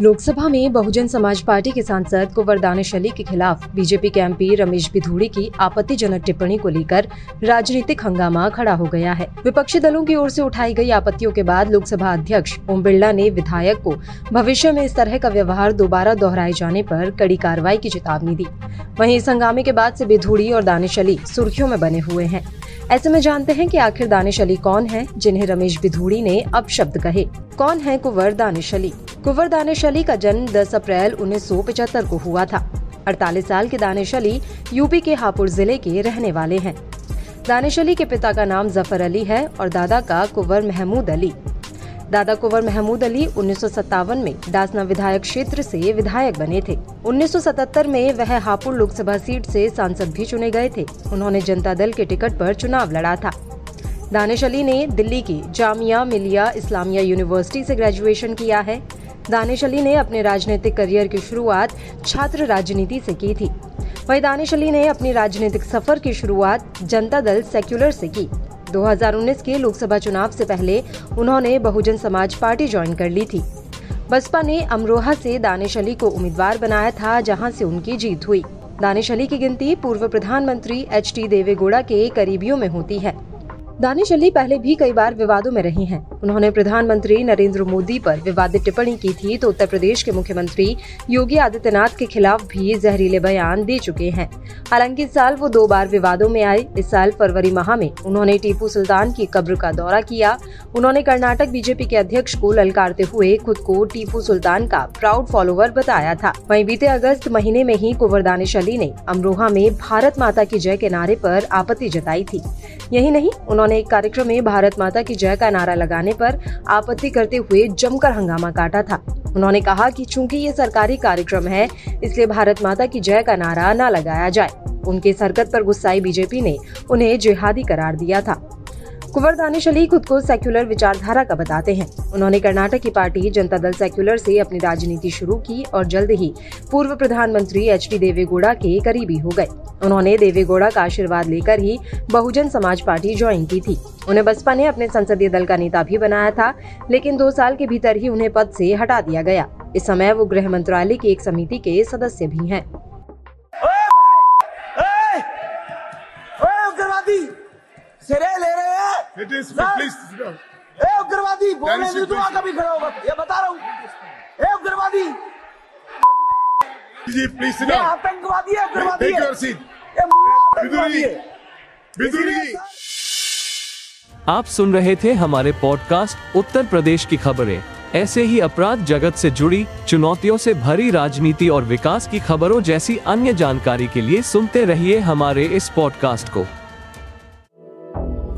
लोकसभा में बहुजन समाज पार्टी के सांसद कुंवर दानिश अली के खिलाफ बीजेपी के एमपी रमेश बिधूड़ी की आपत्तिजनक टिप्पणी को लेकर राजनीतिक हंगामा खड़ा हो गया है। विपक्षी दलों की ओर से उठाई गई आपत्तियों के बाद लोकसभा अध्यक्ष ओम बिरला ने विधायक को भविष्य में इस तरह का व्यवहार दोबारा दोहराए जाने पर कड़ी कार्रवाई की चेतावनी दी। वहीं इस हंगामे के बाद से बिधूड़ी और दानिश अली सुर्खियों में बने हुए हैं। ऐसे में जानते हैं कि आखिर दानिश अली कौन है, जिन्हें रमेश बिधूड़ी ने अब शब्द कहे। कौन है कुंवर दानिश अली? कुंवर दानिश अली का जन्म 10 अप्रैल 1975 को हुआ था। 48 साल के दानिश अली यूपी के हापुड़ ज़िले के रहने वाले हैं। दानिश अली के पिता का नाम ज़फ़र अली है और दादा का कुंवर महमूद अली। दादा कुंवर महमूद अली उन्नीस सौ सत्तावन में दासना विधायक क्षेत्र से विधायक बने थे। 1977 में वह हापुड़ लोकसभा सीट से सांसद भी चुने गए थे। उन्होंने जनता दल के टिकट पर चुनाव लड़ा था। दानिश अली ने दिल्ली की जामिया मिलिया इस्लामिया यूनिवर्सिटी से ग्रेजुएशन किया है। दानिश अली ने अपने राजनीतिक करियर की शुरुआत छात्र राजनीति से की थी। वही दानिश अली ने अपनी राजनीतिक सफ़र की शुरुआत जनता दल सेक्युलर से की। 2019 के लोकसभा चुनाव से पहले उन्होंने बहुजन समाज पार्टी ज्वाइन कर ली थी। बसपा ने अमरोहा से दानिश अली को उम्मीदवार बनाया था, जहाँ से उनकी जीत हुई। दानिश अली की गिनती पूर्व प्रधानमंत्री एच टी देवेगौड़ा के करीबियों में होती है। दानिश अली पहले भी कई बार विवादों में रही हैं। उन्होंने प्रधानमंत्री नरेंद्र मोदी पर विवादित टिप्पणी की थी तो उत्तर प्रदेश के मुख्यमंत्री योगी आदित्यनाथ के खिलाफ भी जहरीले बयान दे चुके हैं। हालाँकि इस साल वो दो बार विवादों में आए। इस साल फरवरी माह में उन्होंने टीपू सुल्तान की कब्र का दौरा किया। उन्होंने कर्नाटक बीजेपी के अध्यक्ष को ललकारते हुए खुद को टीपू सुल्तान का प्राउड फॉलोवर बताया था। वहीं बीते अगस्त महीने में ही कुंवर दानिश अली ने अमरोहा में भारत माता की जय के नारे पर आपत्ति जताई थी। यही नहीं, उन्होंने एक कार्यक्रम में भारत माता की जय का नारा लगाने पर आपत्ति करते हुए जमकर हंगामा काटा था। उन्होंने कहा कि चूँकि ये सरकारी कार्यक्रम है, इसलिए भारत माता की जय का नारा न लगाया जाए। उनके सरकत पर गुस्साई बीजेपी ने उन्हें जिहादी करार दिया था। कुंवर दानिश अली खुद को सेक्युलर विचारधारा का बताते हैं। उन्होंने कर्नाटक की पार्टी जनता दल सेक्युलर से अपनी राजनीति शुरू की और जल्द ही पूर्व प्रधानमंत्री एच डी देवेगौड़ा के करीबी हो गए। उन्होंने देवेगौड़ा का आशीर्वाद लेकर ही बहुजन समाज पार्टी ज्वाइन की थी। उन्हें बसपा ने अपने संसदीय दल का नेता भी बनाया था, लेकिन दो साल के भीतर ही उन्हें पद से हटा दिया गया। इस समय वो गृह मंत्रालय की एक समिति के सदस्य भी हैं। It is please. ए उग्रवादी बोलने नहीं दूँगा कभी खड़ा होगा। ये बता रहा हूँ। ए उग्रवादी। जी प्लीज़ सिट ये डाउन आतंकवादी है उग्रवादी है। सीट ये मुल्ला आतंकवादी है। बिदुरी आप सुन रहे थे हमारे पॉडकास्ट उत्तर प्रदेश की खबरें। ऐसे ही अपराध जगत से जुड़ी चुनौतियों से भरी राजनीति और विकास की खबरों जैसी अन्य जानकारी के लिए सुनते रहिए हमारे इस पॉडकास्ट को।